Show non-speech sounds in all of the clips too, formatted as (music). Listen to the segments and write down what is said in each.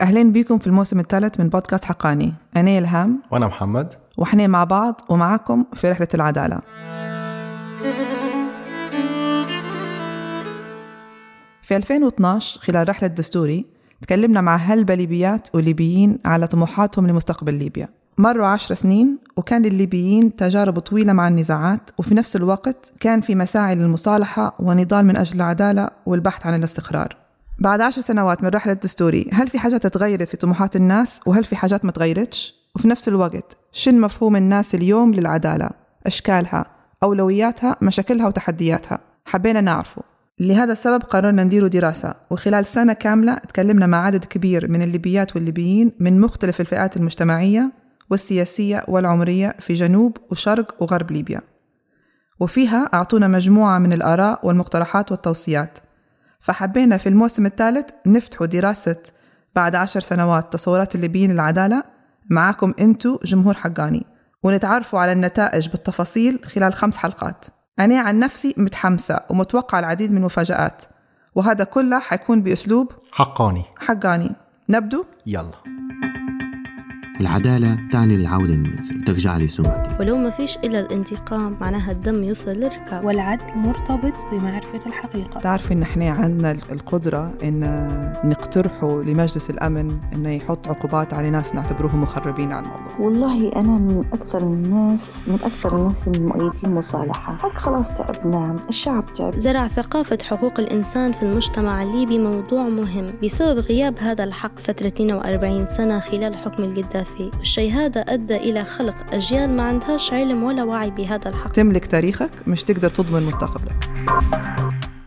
أهلين بيكم في الموسم الثالث من بودكاست حقاني. أنا إلهام. وأنا محمد. وإحنا مع بعض ومعاكم في رحلة العدالة. في 2012 خلال رحلة دستوري تكلمنا مع هلبة ليبيات وليبيين على طموحاتهم لمستقبل ليبيا. مروا عشر سنين وكان للليبيين تجارب طويلة مع النزاعات وفي نفس الوقت كان في مساعي للمصالحة ونضال من أجل العدالة والبحث عن الاستقرار. بعد عشر سنوات من رحلة دستوري هل في حاجات تغيرت في طموحات الناس؟ وهل في حاجات ما تغيرتش؟ وفي نفس الوقت شن مفهوم الناس اليوم للعدالة؟ أشكالها، أولوياتها، مشاكلها وتحدياتها؟ حبينا نعرفه. لهذا السبب قررنا ندير دراسة وخلال سنة كاملة تكلمنا مع عدد كبير من الليبيات والليبيين من مختلف الفئات المجتمعية والسياسية والعمرية في جنوب وشرق وغرب ليبيا. وفيها أعطونا مجموعة من الآراء والمقترحات والتوصيات. فحبينا في الموسم الثالث نفتحوا دراسة بعد عشر سنوات تصورات الليبيين للعدالة معاكم انتو جمهور حقاني ونتعرفوا على النتائج بالتفاصيل خلال خمس حلقات. أنا عن نفسي متحمسة ومتوقع العديد من المفاجآت وهذا كله حيكون بأسلوب حقاني. حقاني. نبدو؟ يلا. العدالة تعني العودة للمنزل ترجع لي سمعتي ولو ما فيش إلا الانتقام معناها الدم يوصل للركاب. والعدل مرتبط بمعرفة الحقيقة. تعرفي إن إحنا عندنا القدرة إن نقترحوا لمجلس الأمن إنه يحط عقوبات على ناس نعتبروهم مخربين على الموضوع. والله أنا من أكثر الناس من أكثر الناس المؤيدين المصالحة حق خلاص تعبنا الشعب تعب. زرع ثقافة حقوق الإنسان في المجتمع الليبي موضوع مهم. بسبب غياب هذا الحق فترة 42 سنة خلال حكم القذافي والشيء هذا أدى إلى خلق أجيال ما عندهاش علم ولا وعي بهذا الحق. تملك تاريخك مش تقدر تضمن مستقبلك.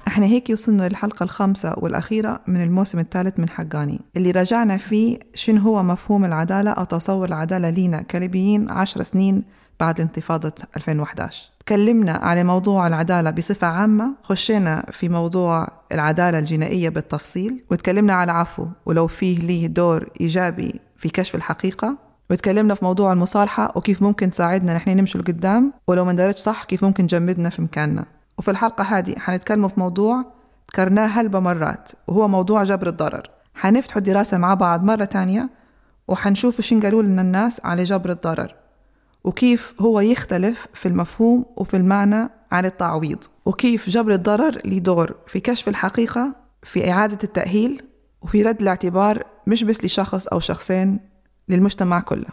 إحنا هيك وصلنا للحلقة الخامسة والأخيرة من الموسم الثالث من حقاني. اللي راجعنا فيه شنو هو مفهوم العدالة؟ أو تصور العدالة لينا كليبيين عشر سنين بعد انتفاضة 2011 تكلمنا على موضوع العدالة بصفة عامة خشينا في موضوع العدالة الجنائية بالتفصيل وتكلمنا على العفو ولو فيه ليه دور إيجابي في كشف الحقيقة وتكلمنا في موضوع المصالحة وكيف ممكن تساعدنا نحن نمشي لقدام ولو ما ندرتش صح كيف ممكن تجمدنا في مكاننا. وفي الحلقة هذه حنتكلموا في موضوع ذكرناه هلبة مرات وهو موضوع جبر الضرر. حنفتحوا الدراسة مع بعض مرة تانية وحنشوف شين قالوا لنا الناس على جبر الضرر وكيف هو يختلف في المفهوم وفي المعنى عن التعويض وكيف جبر الضرر له دور في كشف الحقيقة في إعادة التأهيل وفي رد الاعتبار مش بس لشخص أو شخصين للمجتمع كله.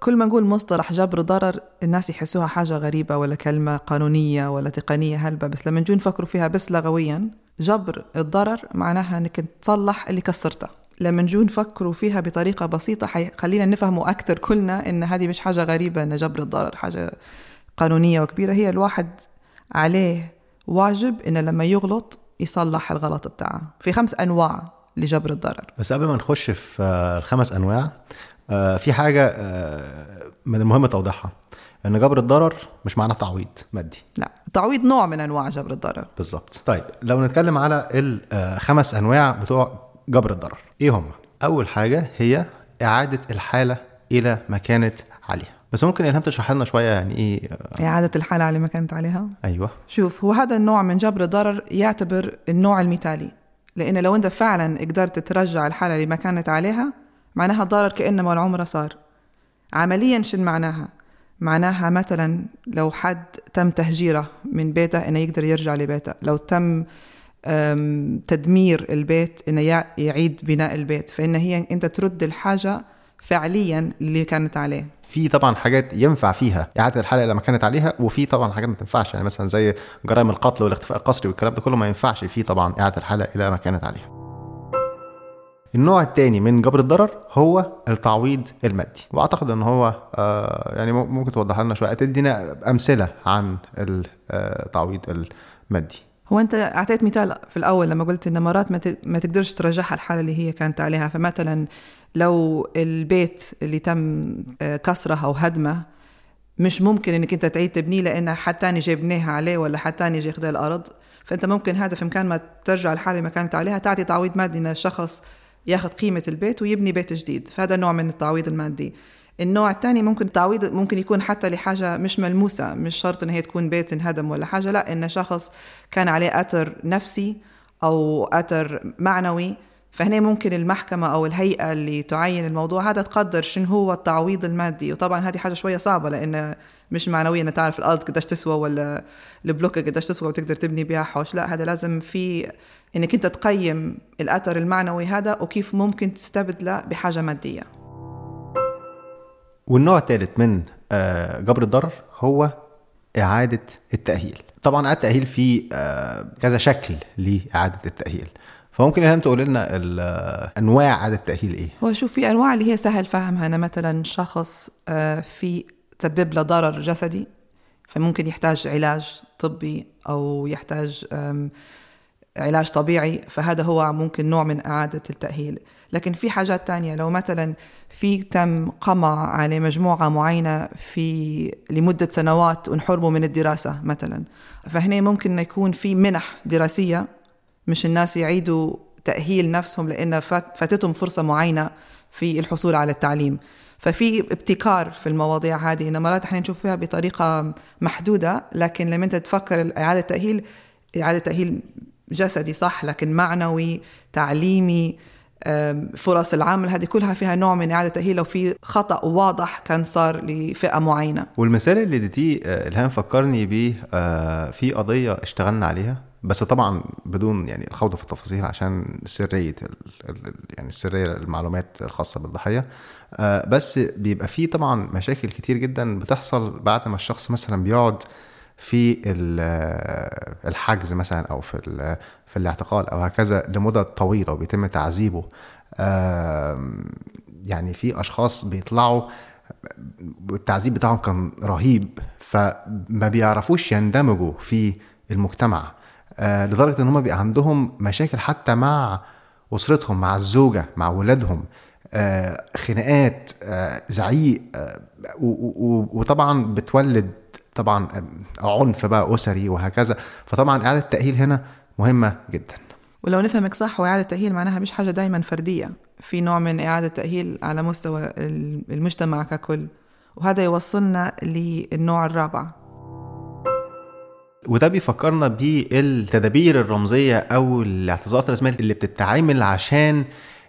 كل ما نقول مصطلح جبر ضرر الناس يحسوها حاجة غريبة ولا كلمة قانونية ولا تقنية هلبة. بس لما نجون نفكروا فيها بس لغويا جبر الضرر معناها إنك تصلح اللي كسرته. لما نجون نفكروا فيها بطريقة بسيطة حيخلينا نفهموا أكثر كلنا إن هذه مش حاجة غريبة إن جبر الضرر حاجة قانونية وكبيرة. هي الواحد عليه واجب إنه لما يغلط يصلح الغلط بتاعه. في خمس أنواع لجبر الضرر. بس قبل ما نخش في آه، الخمس أنواع آه، في حاجة آه، من المهم توضيحها. إن جبر الضرر مش معناه تعويض مادي. لا التعويض نوع من أنواع جبر الضرر. بالظبط. طيب لو نتكلم على الخمس أنواع بتوع جبر الضرر إيه هم أول حاجة هي إعادة الحالة إلى ما كانت عليها. بس ممكن إلهام تشرح لنا شوية يعني إيه إعادة الحالة على ما كانت عليها؟ أيوه. شوف هو هذا النوع من جبر الضرر يعتبر النوع المثالي. لأن لو أنت فعلا قدرت ترجع الحالة لما كانت عليها معناها الضرر كأنما العمر صار. عمليا شن معناها؟ معناها مثلا لو حد تم تهجيره من بيته إنه يقدر يرجع لبيته. لو تم تدمير البيت يع- يعيد بناء البيت. فإن هي أنت ترد الحاجة فعليا اللي كانت عليه. في طبعا حاجات ينفع فيها إعادة الحاله إلى ما كانت عليها وفي طبعا حاجات ما تنفعش. يعني مثلا زي جرائم القتل والاختفاء القسري والكلام ده كله ما ينفعش فيه طبعا إعادة الحاله إلى ما كانت عليها. النوع الثاني من جبر الضرر هو التعويض المادي. وأعتقد إن هو آه يعني مم- ممكن توضح لنا شوية. تدينا أمثلة عن التعويض المادي. هو أنت أعطيت مثال في الأول لما قلت إن مرات ما تقدرش ترجعها الحالة اللي هي كانت عليها. فمثلا لو البيت اللي تم آه، كسره أو هدمه مش ممكن إنك أنت تعيد تبنيه لأن حد تاني جاي يبنيها عليه ولا حد تاني جاي ياخذ الأرض. فأنت ممكن هذا في مكان ما ترجع الحالة اللي ما كانت عليها تعطي تعويض مادي إن الشخص ياخذ قيمة البيت ويبني بيت جديد. فهذا نوع من التعويض المادي. النوع الثاني ممكن التعويض ممكن يكون حتى لحاجة مش ملموسة مش شرط ان هي تكون بيت انهدم ولا حاجة لا إن شخص كان عليه أثر نفسي أو أثر معنوي فهنا ممكن المحكمة أو الهيئة اللي تعين الموضوع هذا تقدر شنو هو التعويض المادي. وطبعا هذه حاجة شوية صعبة لأن مش معنوية أن تعرف الأرض قديش تسوى ولا البلوكة قديش تسوى وتقدر تبني بها حوش لا هذا لازم في إنك أنت تقيم الأثر المعنوي هذا وكيف ممكن تستبدله بحاجة مادية. والنوع الثالث من آه، جبر الضرر هو إعادة التأهيل. طبعا إعادة التأهيل في آه، كذا شكل لإعادة التأهيل. فممكن إلهام تقول لنا ال- أنواع إعادة التأهيل إيه؟ هو شوف في أنواع اللي هي سهل فهمها. أنا مثلا شخص آه، في تسبب له ضرر جسدي فممكن يحتاج علاج طبي أو يحتاج علاج طبيعي فهذا هو ممكن نوع من إعادة التأهيل. لكن في حاجات تانية لو مثلا في تم قمع على مجموعة معينة في لمدة سنوات وانحرموا من الدراسة مثلا فهنا ممكن يكون في منح دراسية مش الناس يعيدوا تأهيل نفسهم لأن فات فاتتهم فرصة معينة في الحصول على التعليم. ففي ابتكار في المواضيع هذه إن مرات إحنا نشوف فيها بطريقة محدودة لكن لما أنت تفكر إعادة تأهيل إعادة تأهيل جسدي صح لكن معنوي تعليمي فرص العمل هذه كلها فيها نوع من إعادة تأهيل لو في خطأ واضح كان صار لفئة معينة. والمثال اللي اديتيه آه، إلهام فكرني بيه آه، في قضية اشتغلنا عليها بس طبعا بدون يعني الخوض في التفاصيل عشان ال- يعني السرية المعلومات الخاصة بالضحية. آه، بس بيبقى فيه طبعا مشاكل كتير جدا بتحصل بعد ما الشخص مثلا بيقعد في آه، الحجز مثلا أو في في الاعتقال أو هكذا لمدة طويلة وبيتم تعذيبه. يعني في أشخاص بيطلعوا التعذيب بتاعهم كان رهيب فما بيعرفوش يندمجوا في المجتمع آه لدرجة إن هم بيبقى عندهم مشاكل حتى مع أسرتهم مع الزوجة مع ولادهم آه خناقات زعيق وطبعا بتولد طبعا عنف بقى أسري وهكذا. فطبعا إعادة التأهيل هنا مهمة جدا. ولو نفهمك صح وإعادة تأهيل معناها مش حاجة دايما فردية. في نوع من إعادة تأهيل على مستوى المجتمع ككل وهذا يوصلنا للنوع الرابع. وده بيفكرنا بالتدابير الرمزية أو الاعتذارات الرسمية اللي بتتعامل عشان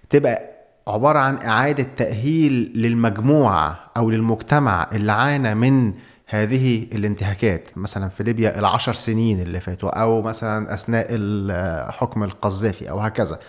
تبقى عبارة عن إعادة تأهيل للمجموعة أو للمجتمع اللي عانى من هذه الانتهاكات مثلا في ليبيا العشر سنين اللي فاتوا أو مثلا أثناء الحكم القذافي أو هكذا.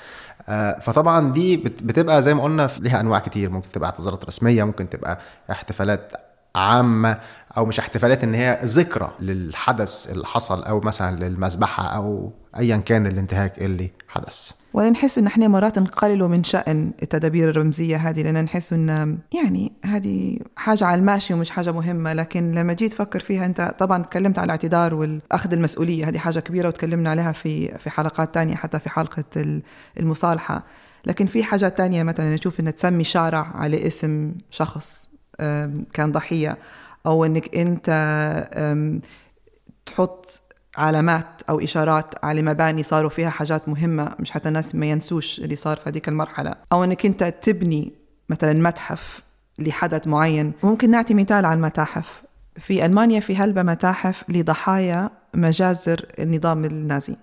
آه، فطبعا دي بت- بتبقى زي ما قلنا ليها أنواع كتير. ممكن تبقى اعتذارات رسمية ممكن تبقى احتفالات عامة أو مش احتفالات إن هي ذكرى للحدث اللي حصل أو مثلا للمذبحة أو أيا كان الانتهاك اللي حدث. ولا نحس إن إحنا مرات نقللوا من شأن التدابير الرمزية هذه لأن نحس إن يعني هذه حاجة على الماشي ومش حاجة مهمة. لكن لما جيت تفكر فيها أنت طبعا تكلمت على الاعتذار والأخذ المسؤولية هذه حاجة كبيرة وتكلمنا عليها في في حلقات تانية حتى في حلقة ال- المصالحة. لكن في حاجات تانية مثلا نشوف إن تسمي شارع على اسم شخص. كان ضحية أو إنك أنت تحط علامات أو إشارات على مباني صاروا فيها حاجات مهمة مش حتى الناس ما ينسوش اللي صار في هذيك المرحلة. أو إنك أنت تبني مثلا متحف لحدث معين. ممكن نعطي مثال على المتاحف في ألمانيا في هلبة متاحف لضحايا مجازر النظام النازي.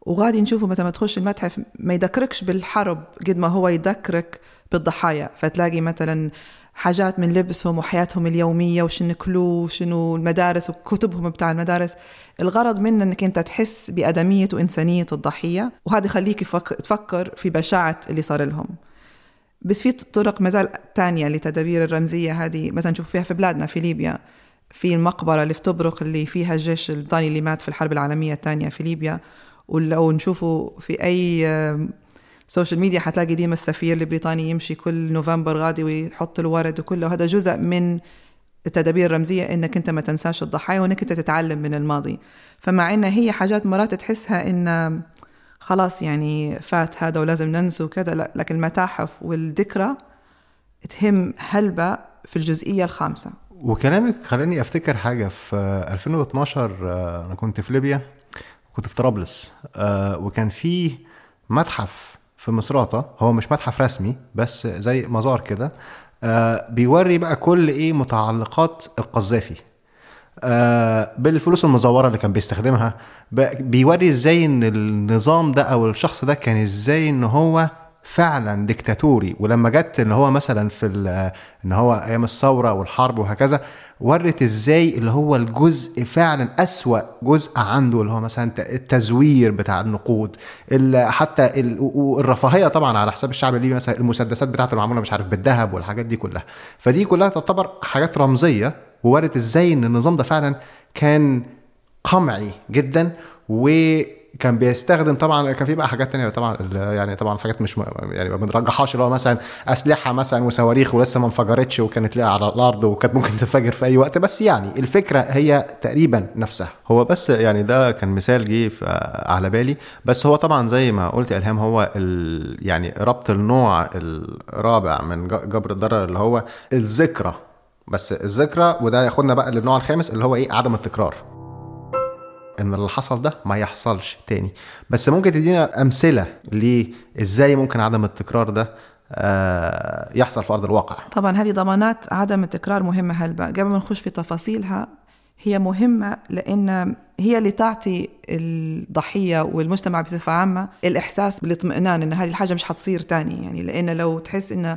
وغادي نشوفه مثلا ما تخش المتحف ما يذكركش بالحرب قد ما هو يذكرك بالضحايا. فتلاقي مثلا حاجات من لبسهم وحياتهم اليومية وشنو كلوا وشنو المدارس وكتبهم بتاع المدارس. الغرض منه إنك أنت تحس بأدمية وإنسانية الضحية وهذا يخليك تفكر في بشاعة اللي صار لهم. بس في طرق مازال تانية لتدابير الرمزية هذه. مثلا نشوف فيها في بلادنا في ليبيا في المقبرة اللي في طبرق اللي فيها الجيش البريطاني اللي مات في الحرب العالمية الثانية في ليبيا. ولو نشوفوا في أي آم، social media حتلاقي ديما السفير البريطاني يمشي كل نوفمبر غادي ويحط الورد وكله. هذا جزء من التدابير الرمزية إنك أنت ما تنساش الضحايا وإنك أنت تتعلم من الماضي. فمع إن هي حاجات مرات تحسها إن خلاص يعني فات هذا ولازم ننسى وكذا لكن المتاحف والذكرى تهم هلبة في الجزئية الخامسة. وكلامك خلاني أفتكر حاجة. في 2012 آه، أنا كنت في ليبيا كنت في طرابلس آه، وكان في متحف في مصراتة. هو مش متحف رسمي بس زي مزار كده. آه، بيوري بقى كل إيه متعلقات القذافي. آه، بالفلوس المزورة اللي كان بيستخدمها. بيوري إزاي إن النظام ده أو الشخص ده كان إزاي إن هو فعلا ديكتاتوري. ولما جت إن هو مثلا في إن هو أيام الثورة والحرب وهكذا ورت إزاي اللي هو الجزء فعلا أسوأ جزء عنده اللي هو مثلا التزوير بتاع النقود ال- حتى ال- و- الرفاهيه طبعا على حساب الشعب الليبي مثلا المسدسات بتاعته المعمولة مش عارف بالذهب والحاجات دي كلها. فدي كلها تعتبر حاجات رمزية وورت إزاي إن النظام ده فعلا كان قمعي جدا وكان بيستخدم طبعا كان في بقى حاجات تانية طبعا يعني طبعا حاجات مش. يعني ما بنرجحهاش اللي هو مثلا أسلحة مثلا وصواريخ ولسه ما انفجرتش وكانت لاقيه على الأرض وكانت ممكن (laughs) تنفجر في أي وقت. بس يعني الفكرة هي تقريبا نفسها. هو بس يعني ده كان مثال جه على بالي. بس هو طبعا زي ما قلت إلهام هو ال... يعني ربط النوع الرابع من جبر الضرر اللي هو الذكرى. بس الذكرى وده ياخدنا بقى للنوع الخامس اللي هو إيه؟ عدم التكرار. إن اللي حصل ده ما يحصلش تاني. بس ممكن تدينا أمثلة لإزاي ممكن عدم التكرار ده آه، يحصل في أرض الواقع. طبعا هذه ضمانات عدم التكرار مهمة. هلبا قبل ما نخش في تفاصيلها هي مهمة لأن هي اللي تعطي الضحية والمجتمع بصفة عامة الإحساس بالاطمئنان إن هذه الحاجة مش حتصير تاني. يعني لأن لو تحس إن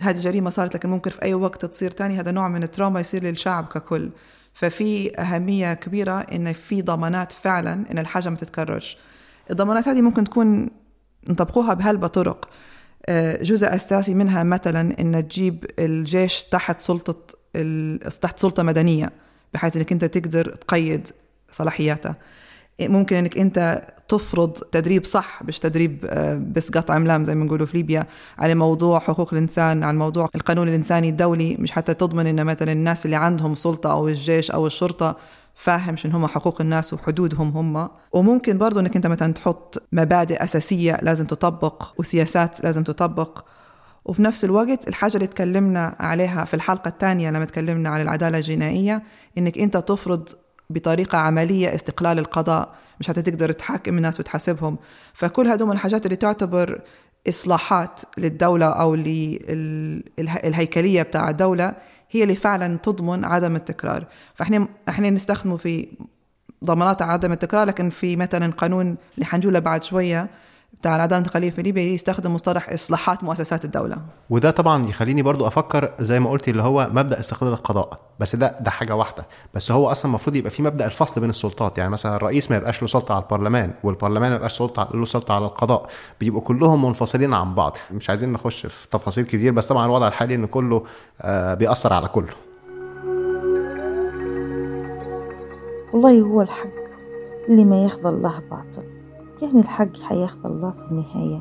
هذه جريمة صارت لكن ممكن في أي وقت تصير تاني هذا نوع من التراuma يصير للشعب ككل. ففي أهمية كبيرة إن في ضمانات فعلا إن الحاجة ما تتكررش الضمانات هذه ممكن تكون نطبقوها بهلبة طرق. آه، جزء أساسي منها مثلا إن تجيب الجيش تحت سلطة تحت سلطة مدنية بحيث إنك أنت تقدر تقيد صلاحياته ممكن إنك أنت تفرض تدريب صح مش تدريب آه، بس قطع ملام زي ما نقولوا في ليبيا على موضوع حقوق الإنسان على موضوع القانون الإنساني الدولي مش حتى تضمن إن مثلا الناس اللي عندهم سلطة أو الجيش أو الشرطة فاهم شنو هم حقوق الناس وحدودهم هم. وممكن برضو إنك أنت مثلا تحط مبادئ أساسية لازم تطبق وسياسات لازم تطبق. وفي نفس الوقت الحاجة اللي تكلمنا عليها في الحلقة الثانية لما تكلمنا عن العدالة الجنائية إنك أنت تفرض بطريقة عملية استقلال القضاء مش هتقدر تحاكم الناس وتحاسبهم. فكل هذول من الحاجات اللي تعتبر إصلاحات للدولة أو للهيكليه بتاع الدولة هي اللي فعلا تضمن عدم التكرار. فإحنا إحنا نستخدمه في ضمانات عدم التكرار لكن في مثلا قانون اللي حنجوله بعد شوية بتاع العداله الانتقاليه في ليبيا يستخدم مصطلح إصلاحات مؤسسات الدولة. وده طبعا يخليني برضو أفكر زي ما قلت اللي هو مبدأ استقلال القضاء. بس ده ده حاجة واحدة. بس هو أصلا المفروض يبقى في مبدأ الفصل بين السلطات. يعني مثلا الرئيس ما يبقاش له سلطة على البرلمان والبرلمان ما يبقاش سلطة له سلطة على القضاء. بيبقوا كلهم منفصلين عن بعض. مش عايزين نخش في تفاصيل كتير بس طبعا الوضع الحالي إن كله آه، بيأثر على كله. والله هو الحق اللي ما يخضى الله باطل. يعني الحق حيخضى الله في النهاية.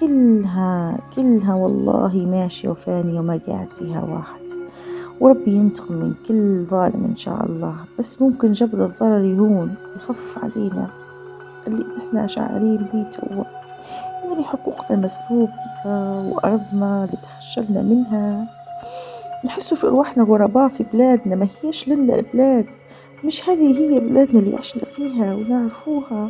كلها كلها والله ماشية وفانية وما قاعد فيها واحد. وربي ينتقم من كل ظالم إن شاء الله. بس ممكن جبر الضرر يهون يخفف علينا. اللي إحنا شاعرين بيه توا يعني حقوقنا مسلوبة وأرضنا اللي تحشرنا منها. نحسوا في أرواحنا غرباء في بلادنا ما هيش لنا البلاد. مش هذه هي بلادنا اللي عشنا فيها ونعرفوها.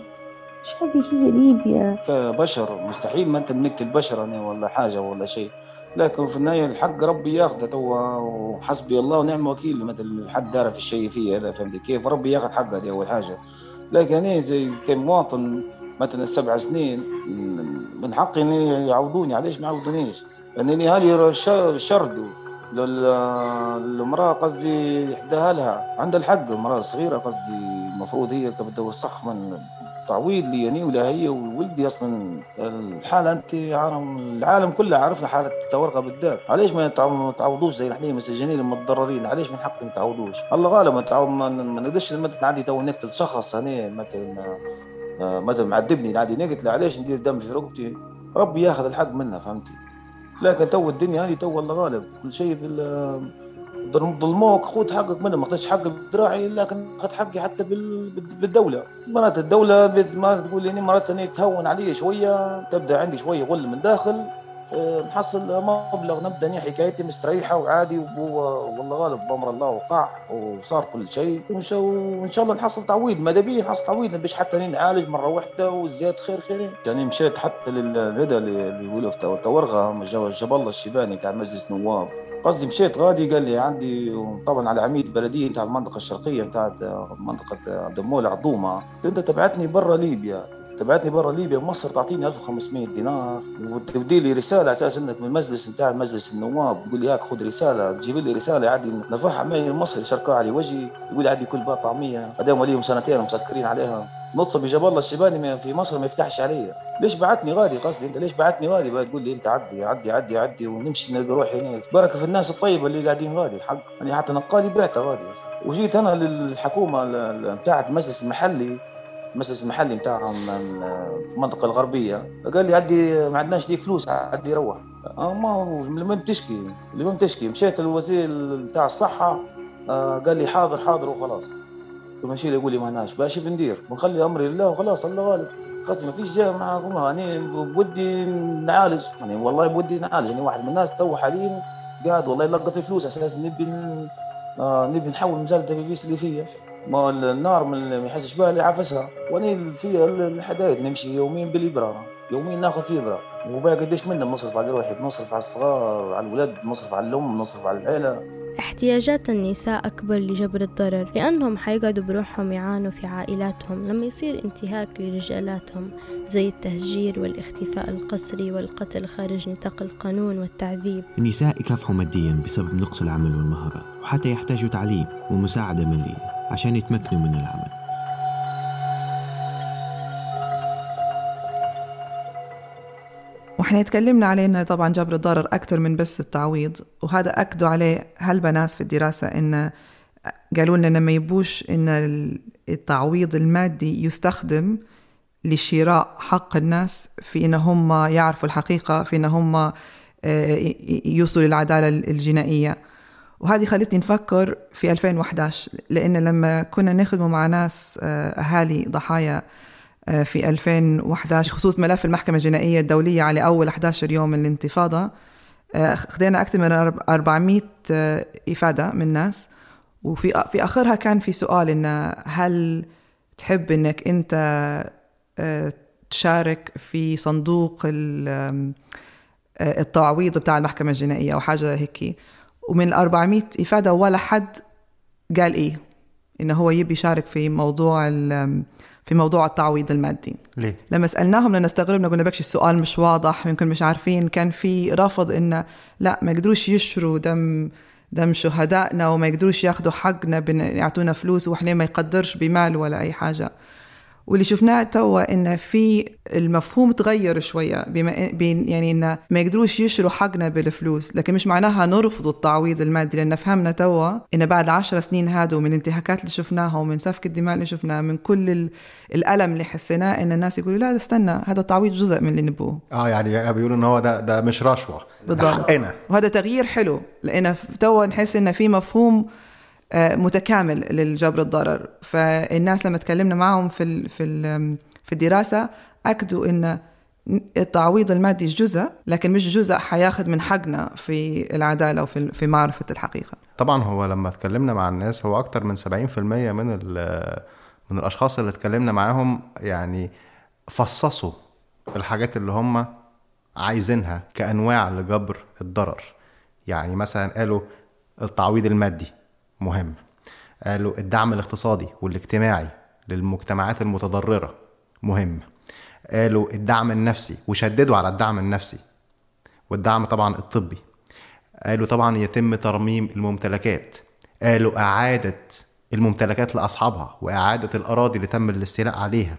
مش هذه هي ليبيا كبشر مستحيل ما أنت بنقتل بشر يعني ولا حاجة ولا شيء. لكن في النهاية الحق ربي ياخذه توا وحسبي الله ونعم وكيل مثل حد دار في الشيء فيه هذا فهمت كيف؟ ربي ياخذ حقه دي أول حاجة. لكن أنا زي كمواطن مثلا سبع سنين من حقي ان يعوضوني. علاش ما يعوضونيش؟ لانني هالي شردوا لل- المرأة قصدي إحداها لها. عندها الحق المرأة الصغيرة قصدي المفروض هي كبدها الصح من تعويض لي يعني ولا هي وولدي أصلا الحالة أنت عالم العالم كله عرفنا حالة التورقة بالذات. علاش ما تعوضوش زي نحن مسجونين المتضررين؟ علاش من حقهم ما تعوضوش؟ الله غالب ما نقدرش مثلا عندي تو نقتل شخص هنا مثلا مثلا معذبني عادي نقتل علاش ندير دم في رقبتي؟ ربي ياخذ الحق منها فهمتي؟ لكن تو الدنيا هذه تو الله غالب. كل شيء ظلم- ظلموك خذ حقك منهم ما اخذتش حقي بدراعي لكن اخذ حقي حتى بال- بال- بالدولة. مرات الدولة ما تقول لي مرات إني تهون علي شوية تبدأ عندي شوية غل من داخل آه، نحصل مبلغ نبدأ ني حكايتي مستريحة وعادي والله غالب بأمر الله وقع وصار كل شيء. وإن شاء الله نحصل تعويض ماذا بيه؟ نحصل تعويض باش حتى نعالج مرة واحدة وزياد خير خيرين. يعني مشيت حتى للهدى اللي في تورغه جاب الله الشيباني تاع مجلس نواب. قصدي مشيت غادي قال لي عندي طبعا على عميد بلدية بتاع المنطقة الشرقية بتاعت منطقة المولى عضومة. أنت تبعتني برا ليبيا. تبعتني برا ليبيا مصر تعطيني 1500 دينار. وتودي لي رسالة على أساس إنك من المجلس نتاع مجلس النواب. تقول لي هاك خذ رسالة. تجيب لي رسالة عادي نفعها معي المصري شركوها على وجهي. يقول لي عادي كل باب طعمية. هذول ليهم سنتين مسكرين عليها. نصب جاب الله الشيباني في مصر ما يفتحش علي. ليش بعتني غادي قصدي انت؟ ليش بعتني غادي؟ بقى تقول لي انت عدي عدي عدي عدي ونمشي نروح هناك. بركه في الناس الطيبة اللي قاعدين غادي الحق. يعني حتى نقالي بعته غادي. وجيت أنا للحكومة بتاعت المجلس المحلي المجلس المحلي بتاعهم المنطقة الغربية. قال لي عدي ما عندناش ليك فلوس عدي روح. آه ما هو لما بتشكي لما بتشكي. مشيت للوزير بتاع الصحة آه قال لي حاضر حاضر وخلاص. ماشي يقول لي ما هناش باش بندير. بنخلي أمري لله وخلاص الله غالب. قصدي ما فيش جاي معكم يعني بودي نعالج. يعني والله بودي نعالج. يعني واحد من الناس تو حاليا قاعد والله يلقط في فلوس أساس نبي آه نبي نحول مزال الدبابيس اللي فيها ما النار ما يحسش بها اللي عفسها وأنا فيها الحدايد. نمشي يوميا بالإبرة. يوميا ناخذ في إبرة. وباقي قديش منا؟ بنصرف على روحي بنصرف على الصغار على الولاد بنصرف على الأم بنصرف على العيلة. احتياجات النساء أكبر لجبر الضرر لأنهم حيقعدوا بروحهم يعانوا في عائلاتهم لما يصير انتهاك لرجالاتهم زي التهجير والاختفاء القسري والقتل خارج نطاق القانون والتعذيب. النساء يكافحوا ماديا بسبب نقص العمل والمهارات وحتى يحتاجوا تعليم ومساعدة مالية عشان يتمكنوا من العمل. وإحنا تكلمنا عليه انه طبعا جبر الضرر أكثر من بس التعويض وهذا أكدوا عليه هالبناس في الدراسة إن قالوا لنا إنه ما يبوش إن التعويض المادي يستخدم لشراء حق الناس في إن هم يعرفوا الحقيقة في إن هم آه، يوصلوا للعدالة الجنائية. وهذه خلتني نفكر في 2011 لأن لما كنا نخدم مع ناس آه، أهالي ضحايا في 2011 خصوص ملف المحكمة الجنائية الدولية على أول 11 يوم من الانتفاضة. آه، خدينا أكثر من 400 آه، إفادة من الناس وفي في آخرها كان في سؤال إن هل تحب إنك أنت تشارك في صندوق التعويض بتاع المحكمة الجنائية أو حاجة هيك. ومن ال 400 إفادة ولا حد قال إيه إنه هو يبي يشارك في موضوع في موضوع التعويض المادي. ليه؟ لما سألناهم لأن استغربنا قلنا بكش السؤال مش واضح يمكن مش عارفين. كان في رفض إنه لا ما يقدروش يشروا دم دم شهدائنا وما يقدروش ياخذوا حقنا يعطونا فلوس وإحنا ما يقدرش بمال ولا أي حاجة. واللي شفناه توا إن في المفهوم تغير شوية بما بين يعني إن ما يقدروش يشروا حقنا بالفلوس لكن مش معناها نرفض التعويض المادي لأن فهمنا توا إن بعد عشر سنين هادو من الانتهاكات اللي شفناها ومن سفك الدماء اللي شفناها من كل الألم اللي حسيناه إن الناس يقولوا لا استنى هذا التعويض جزء من اللي نبوه. آه يعني بيقولوا إن هو ده ده مش رشوة بالضبط. وهذا تغيير حلو لأن توا نحس إن في مفهوم متكامل للجبر الضرر. فالناس لما تكلمنا معهم في في في الدراسة أكدوا إن التعويض المادي جزء لكن مش جزء حياخد من حقنا في العدالة وفي في معرفة الحقيقة. طبعا هو لما اتكلمنا مع الناس هو أكتر من 70% من من الأشخاص اللي اتكلمنا معاهم يعني فصصوا الحاجات اللي هم عايزينها كأنواع لجبر الضرر. يعني مثلا قالوا التعويض المادي. مهم. قالوا الدعم الاقتصادي والاجتماعي للمجتمعات المتضررة مهم. قالوا الدعم النفسي وشددوا على الدعم النفسي والدعم طبعا الطبي. قالوا طبعا يتم ترميم الممتلكات. قالوا إعادة الممتلكات لأصحابها وإعادة الأراضي اللي تم الاستيلاء عليها.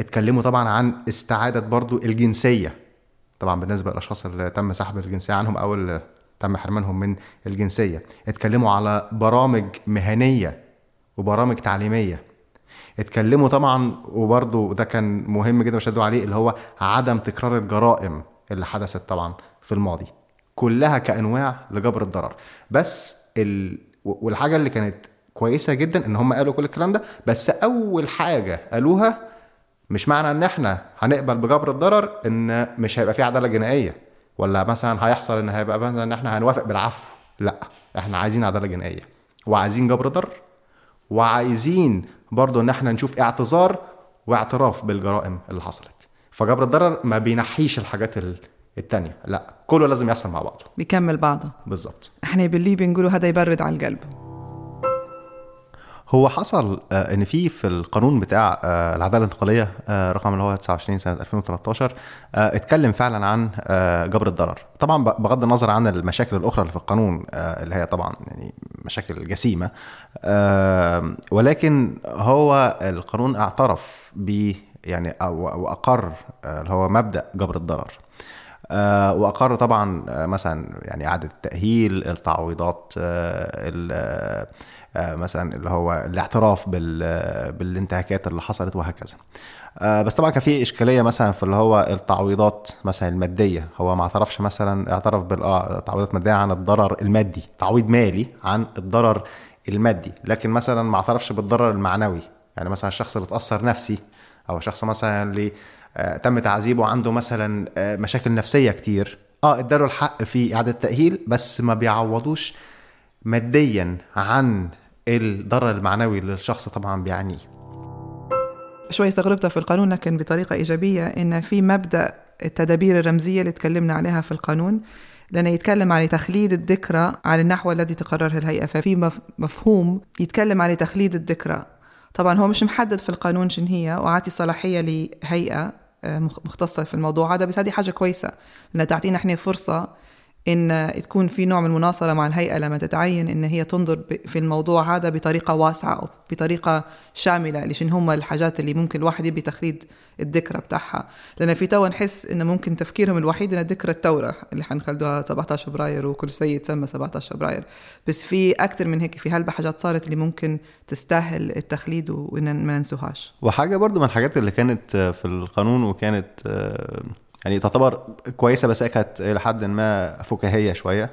اتكلموا طبعا عن استعادة برضو الجنسية. طبعا بالنسبة للأشخاص اللي تم سحب الجنسية عنهم أو تم حرمانهم من الجنسية. اتكلموا على برامج مهنية وبرامج تعليمية. اتكلموا طبعا وبرضو ده كان مهم جدا وشدوا عليه اللي هو عدم تكرار الجرائم اللي حدثت طبعا في الماضي. كلها كأنواع لجبر الضرر. بس ال... والحاجة اللي كانت كويسة جدا إن هم قالوا كل الكلام ده بس أول حاجة قالوها مش معنى إن إحنا هنقبل بجبر الضرر إن مش هيبقى في عدالة جنائية. ولا مثلا هيحصل إن هيبقى مثلا إن إحنا هنوافق بالعفو؟ لا إحنا عايزين عدالة جنائية وعايزين جبر ضرر وعايزين برضه إن إحنا نشوف اعتذار واعتراف بالجرائم اللي حصلت. فجبر الضرر ما بينحيش الحاجات التانية لا كله لازم يحصل مع بعضه. بيكمل بعضه. بالظبط. إحنا بالليبي بنقولوا هذا يبرد على القلب. هو حصل آه، إن في في القانون بتاع آه، العدالة الانتقالية آه، رقم اللي هو 29 سنة 2013 آه، اتكلم فعلا عن جبر الضرر. طبعا بغض النظر عن المشاكل الأخرى اللي في القانون اللي هي طبعا يعني مشاكل جسيمة ولكن هو القانون اعترف ب يعني أو أو اقر آه، اللي هو مبدأ جبر الضرر. وأقر طبعا مثلا يعني إعادة التأهيل التعويضات ال- مثلا اللي هو الاعتراف بال- آه، بالانتهاكات اللي حصلت وهكذا. آه، بس طبعا كان في إشكالية مثلا في اللي هو التعويضات مثلا المادية. هو ما اعترفش مثلا اعترف بالتعويضات الماديه عن الضرر المادي تعويض مالي عن الضرر المادي. لكن مثلا ما اعترفش بالضرر المعنوي. يعني مثلا الشخص اللي اتأثر نفسي أو شخص مثلا اللي آه، تم تعذيبه عنده مثلا آه، مشاكل نفسية كتير. آه اداله الحق في إعادة التاهيل بس ما بيعوضوش ماديا عن الضرر المعنوي اللي الشخص طبعا بيعانيه. شوي استغربتها في القانون لكن بطريقة إيجابية إن في مبدأ التدابير الرمزية اللي تكلمنا عليها في القانون لأنه يتكلم عن تخليد الذكرى على النحو الذي تقرره الهيئة. ففي مف- مفهوم يتكلم عن تخليد الذكرى. طبعا هو مش محدد في القانون شن هي وعاطي صلاحية لهيئة آه، مخ- مختصة في الموضوع هذا بس هذه حاجة كويسة لأنها تعطينا إحنا فرصة إن تكون في نوع من المناصرة مع الهيئة لما تتعين إن هي تنظر في الموضوع هذا بطريقة واسعة أو بطريقة شاملة لشن هم الحاجات اللي ممكن الواحد يبي تخليد الذكرى بتاعها. لأن في توا نحس انه ممكن تفكيرهم الوحيد انها ذكرى الثوره اللي حنخلدوها 17 فبراير وكل شيء يتسمى 17 فبراير. بس في أكثر من هيك في هلبة حاجات صارت اللي ممكن تستاهل التخليد وإن ما ننسوهاش. وحاجة برضو من الحاجات اللي كانت في القانون وكانت آه، يعني تعتبر كويسة بس هي كانت حد ما فكاهية شوية.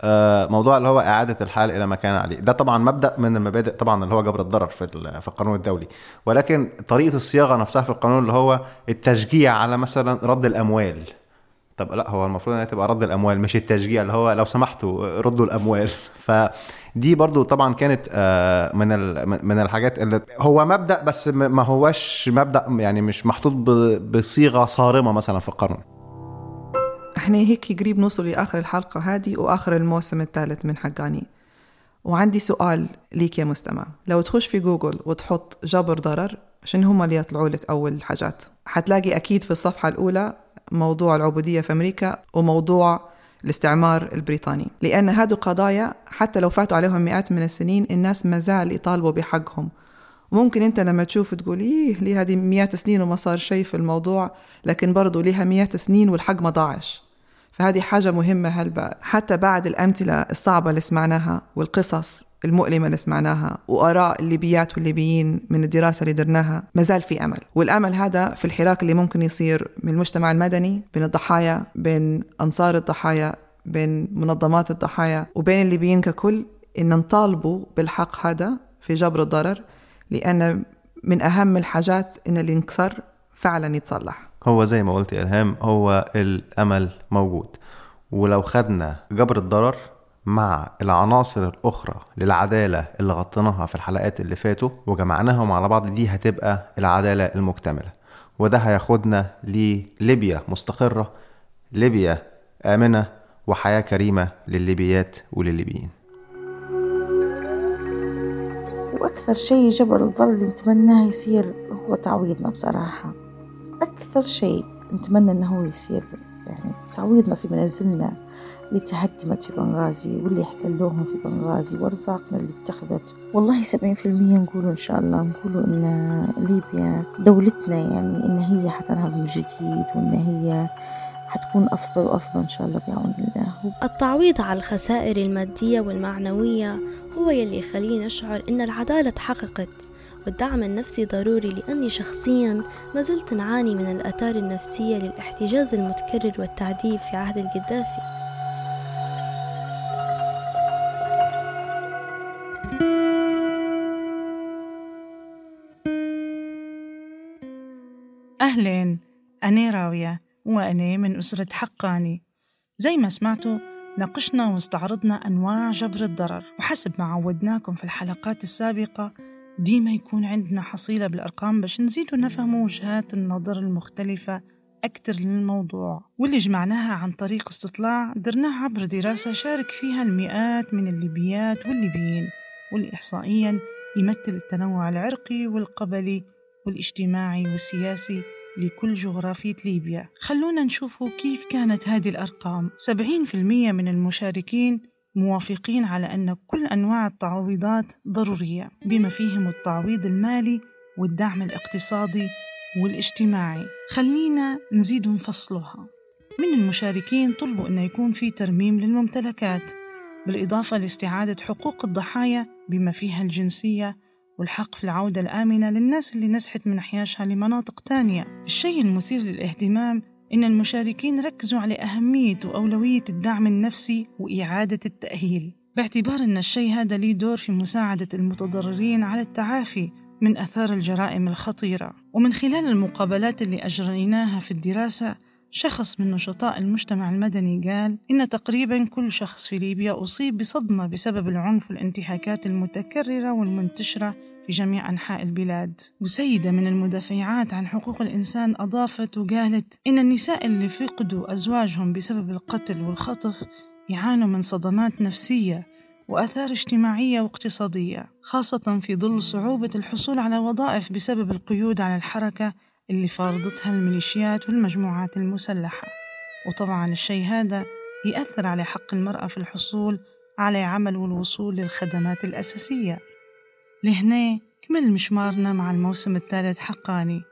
آه، موضوع اللي هو إعادة الحال إلى ما كان عليه. ده طبعا مبدأ من المبادئ طبعا اللي هو جبر الضرر في في القانون الدولي. ولكن طريقة الصياغة نفسها في القانون اللي هو التشجيع على مثلا رد الأموال. طب لا هو المفروض إنها تبقى رد الأموال مش التشجيع اللي هو لو سمحتوا ردوا الأموال. (laughs) فدي برضو طبعا كانت آه، من من الحاجات اللي هو مبدأ بس ما هوش مبدأ يعني مش محطوط بصيغة صارمة مثلا في القانون إحنا هيك قريب نوصل لآخر الحلقة هذه وآخر الموسم الثالث من حقاني. وعندي سؤال ليك يا مستمع. لو تخش في جوجل وتحط جبر ضرر شنو هم اللي يطلعوا لك أول حاجات؟ حتلاقي أكيد في الصفحة الأولى موضوع العبودية في أمريكا وموضوع الاستعمار البريطاني. لأن هذو قضايا حتى لو فاتوا عليهم مئات من السنين الناس ما زال يطالبوا بحقهم. ممكن أنت لما تشوف تقول إيه ليه هذه مئات سنين وما صار شيء في الموضوع لكن برضو ليها مئات سنين والحق ما ضاعش. فهذه حاجة مهمة هلبا حتى بعد الأمثلة الصعبة اللي سمعناها والقصص المؤلمة اللي سمعناها وآراء الليبيات والليبيين من الدراسة اللي درناها ما زال في أمل. والأمل هذا في الحراك اللي ممكن يصير من المجتمع المدني بين الضحايا بين أنصار الضحايا بين منظمات الضحايا وبين الليبيين ككل إن نطالبوا بالحق هذا في جبر الضرر لأن من أهم الحاجات إن اللي انكسر فعلا يتصلح. هو زي ما قلت يا إلهام هو الأمل موجود. ولو خدنا جبر الضرر مع العناصر الأخرى للعدالة اللي غطيناها في الحلقات اللي فاتوا وجمعناهم على بعض دي هتبقى العدالة المكتملة. وده هياخدنا لليبيا مستقرة ليبيا آمنة وحياة كريمة للليبيات وللليبيين وأكثر شيء جبر الضرر اللي نتمناه يصير هو تعويضنا بصراحة. أكثر شيء نتمنى هو يصير يعني تعويضنا في منازلنا اللي تهدمت في بنغازي واللي احتلوهم في بنغازي وأرزاقنا اللي اتخذت. والله سبعين في المية نقولوا إن شاء الله نقولوا إن ليبيا دولتنا يعني إن هي حتنهض من جديد وإن هي حتكون أفضل وأفضل إن شاء الله بعون الله. التعويض على الخسائر المادية والمعنوية هو يلي يخليني أشعر إن العدالة تحققت. والدعم النفسي ضروري لأني شخصيا ما زلت نعاني من الآثار النفسية للاحتجاز المتكرر والتعذيب في عهد القذافي. أهلين أنا راوية وأنا من أسرة حقاني. زي ما سمعتوا ناقشنا واستعرضنا أنواع جبر الضرر وحسب ما عودناكم في الحلقات السابقة ديما يكون عندنا حصيلة بالأرقام باش نزيدوا نفهموا وجهات النظر المختلفة أكثر للموضوع. واللي جمعناها عن طريق استطلاع درناه عبر دراسة شارك فيها المئات من الليبيات والليبيين واللي إحصائيا يمثل التنوع العرقي والقبلي والاجتماعي والسياسي لكل جغرافية ليبيا. خلونا نشوفوا كيف كانت هذه الأرقام. 70% من المشاركين موافقين على أن كل أنواع التعويضات ضرورية بما فيهم التعويض المالي والدعم الاقتصادي والاجتماعي. خلينا نزيد نفصلها. من المشاركين طلبوا أن يكون في ترميم للممتلكات بالإضافة لاستعادة حقوق الضحايا بما فيها الجنسية والحق في العودة الآمنة للناس اللي نزحت من أحياشها لمناطق تانية. الشيء المثير للاهتمام إن المشاركين ركزوا على أهمية وأولوية الدعم النفسي وإعادة التأهيل. باعتبار أن الشيء هذا ليه دور في مساعدة المتضررين على التعافي من أثار الجرائم الخطيرة. ومن خلال المقابلات اللي أجريناها في الدراسة شخص من نشطاء المجتمع المدني قال إن تقريبا كل شخص في ليبيا أصيب بصدمة بسبب العنف والانتهاكات المتكررة والمنتشرة في جميع أنحاء البلاد. وسيدة من المدافعات عن حقوق الإنسان أضافت وقالت إن النساء اللي فقدوا أزواجهم بسبب القتل والخطف يعانوا من صدمات نفسية وآثار اجتماعية واقتصادية خاصة في ظل صعوبة الحصول على وظائف بسبب القيود على الحركة اللي فارضتها الميليشيات والمجموعات المسلحة. وطبعا الشيء هذا يأثر على حق المرأة في الحصول على عمل والوصول للخدمات الأساسية. لهنا كمل مشمارنا مع الموسم الثالث حقاني.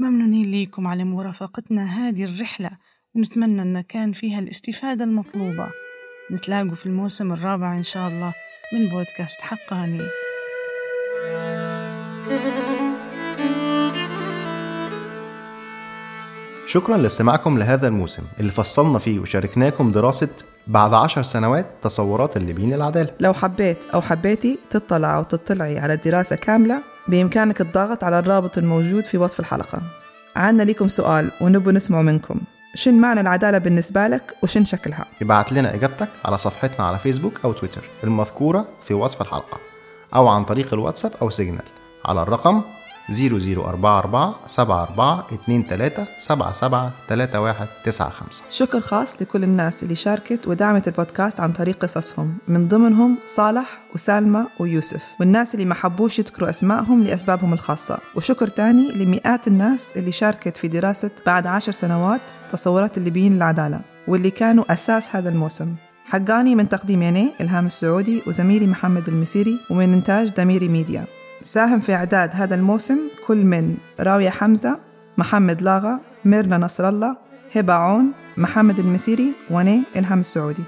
ممنونين ليكم على مرافقتنا هذه الرحلة ونتمنى أن كان فيها الاستفادة المطلوبة. نتلاقوا في الموسم الرابع إن شاء الله من بودكاست حقاني. شكرا لاستماعكم لهذا الموسم اللي فصلنا فيه وشاركناكم دراسة بعد عشر سنوات تصورات الليبيين للعدالة لو حبيت أو حبيتي تطلع أو تطلعي على الدراسة كاملة بإمكانك الضغط على الرابط الموجود في وصف الحلقة. عنا لكم سؤال ونبو نسمع منكم. شن معنى العدالة بالنسبة لك وشن شكلها؟ ابعت لنا إجابتك على صفحتنا على فيسبوك أو تويتر المذكورة في وصف الحلقة أو عن طريق الواتساب أو سيجنال. على الرقم 0044 74 23 77 31 95 شكر خاص لكل الناس اللي شاركت ودعمت البودكاست عن طريق قصصهم من ضمنهم صالح وسالمة ويوسف والناس اللي ما حبوش يذكروا أسمائهم لأسبابهم الخاصة. وشكر تاني لمئات الناس اللي شاركت في دراسة بعد عشر سنوات تصورات الليبيين للعدالة واللي كانوا أساس هذا الموسم. حقاني من تقديم يني إلهام السعودي وزميلي محمد المسيري ومن إنتاج دميري ميديا. ساهم في إعداد هذا الموسم كل من راوية حمزة محمد لاغا ميرنا نصر الله هبة عون محمد المسيري وني إلهام السعودي.